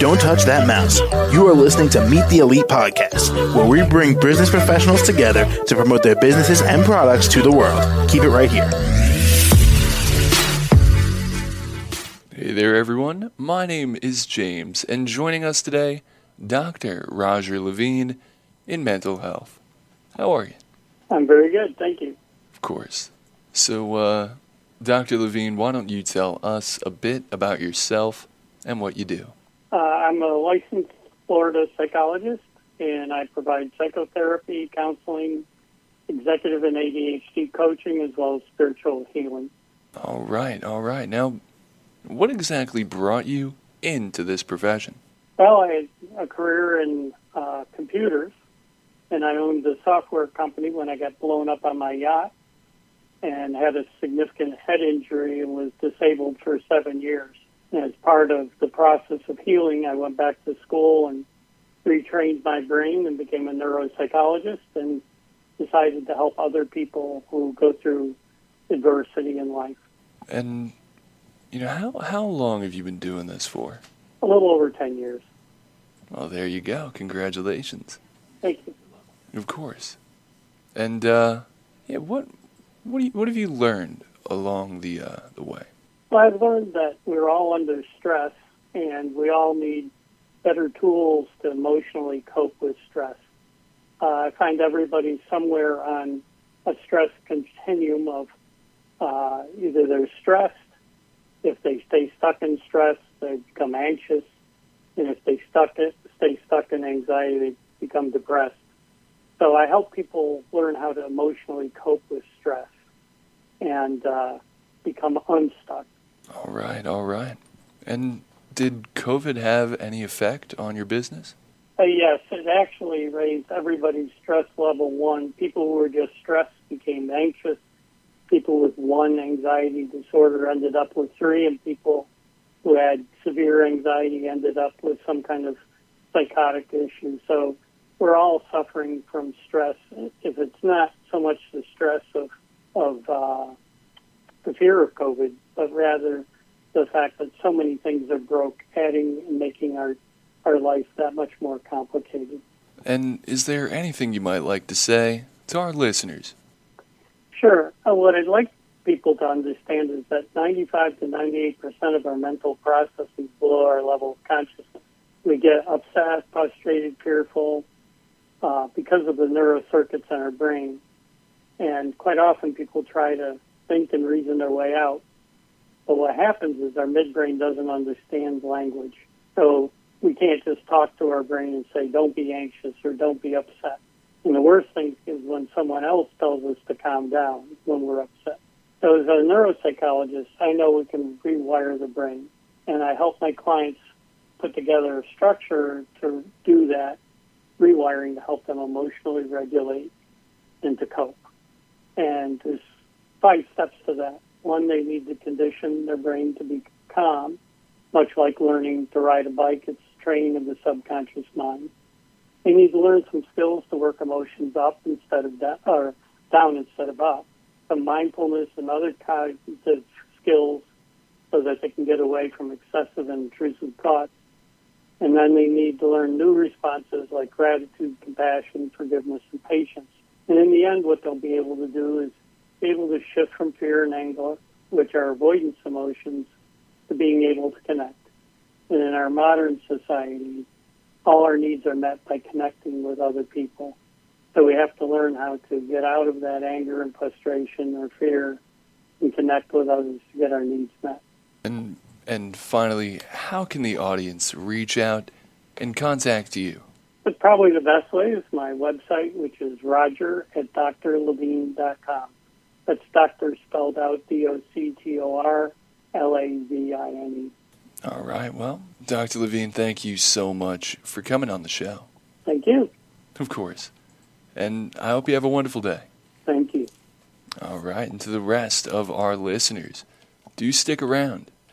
Don't touch that mouse. You are listening to Meet the Elite podcast, where we bring business professionals together to promote their businesses and products to the world. Keep it right here. Hey there, everyone. My name is James, and joining us today, Dr. Roger Lavine in mental health. How are you? I'm very good, thank you. Of course. So, uh, Dr. Lavine, why don't you tell us a bit about yourself and what you do? Uh, I'm a licensed Florida psychologist, and I provide psychotherapy, counseling, executive and ADHD coaching, as well as spiritual healing. All right, all right. Now, what exactly brought you into this profession? Well, I had a career in uh, computers, and I owned a software company when I got blown up on my yacht and had a significant head injury and was disabled for seven years. And as part of the process of healing, I went back to school and retrained my brain and became a neuropsychologist and decided to help other people who go through adversity in life. And, you know, how, how long have you been doing this for? A little over 10 years. Well, there you go. Congratulations. Thank you. Of course. And, uh, yeah, what, what, do you, what have you learned along the, uh, the way? Well, I've learned that we're all under stress and we all need better tools to emotionally cope with stress. Uh, I find everybody somewhere on a stress continuum of uh, either they're stressed, if they stay stuck in stress, they become anxious, and if they stuck it, stay stuck in anxiety, they become depressed. So I help people learn how to emotionally cope with stress and uh, become unstuck. All right, all right. And did COVID have any effect on your business? Uh, yes, it actually raised everybody's stress level one. People who were just stressed became anxious. People with one anxiety disorder ended up with three, and people who had severe anxiety ended up with some kind of psychotic issue. So we're all suffering from stress. If it's not so much the stress of of uh, the fear of COVID, but rather the fact that so many things are broke, adding and making our our life that much more complicated. And is there anything you might like to say to our listeners? Sure. Uh, what I'd like people to understand is that 95 to 98 percent of our mental processes below our level of consciousness. We get upset, frustrated, fearful because of the neurocircuits in our brain. And quite often people try to think and reason their way out. But what happens is our midbrain doesn't understand language. So we can't just talk to our brain and say, don't be anxious or don't be upset. And the worst thing is when someone else tells us to calm down when we're upset. So as a neuropsychologist, I know we can rewire the brain. And I help my clients put together a structure to do that rewiring to help them emotionally regulate and to cope. And there's five steps to that. One, they need to condition their brain to be calm, much like learning to ride a bike. It's training of the subconscious mind. They need to learn some skills to work emotions up instead of down, or down instead of up. Some mindfulness and other cognitive skills so that they can get away from excessive and intrusive thoughts. And then they need to learn new responses like gratitude, compassion, forgiveness, and patience. And in the end, what they'll be able to do is be able to shift from fear and anger, which are avoidance emotions, to being able to connect. And in our modern society, all our needs are met by connecting with other people. So we have to learn how to get out of that anger and frustration or fear and connect with others to get our needs met. And and finally, how can the audience reach out and contact you? But probably the best way is my website, which is roger at drlavine.com. That's doctor spelled out D O C T O R L A V I N E. All right. Well, Dr. Lavine, thank you so much for coming on the show. Thank you. Of course. And I hope you have a wonderful day. Thank you. All right. And to the rest of our listeners, do stick around.